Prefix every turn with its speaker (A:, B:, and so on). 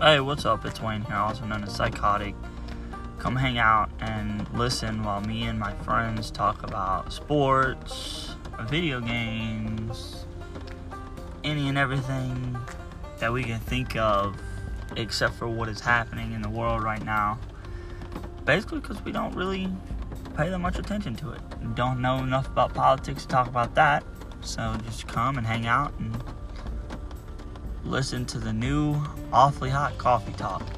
A: Hey, what's up? It's Wayne here, also known as Psychotic. Come hang out and listen while me and my friends talk about sports, video games, any and everything that we can think of except for what is happening in the world right now. Basically, because we don't really pay that much attention to it. Don't know enough about politics to talk about that. So just come and hang out and listen to the new Awfully Hot Coffee Talk.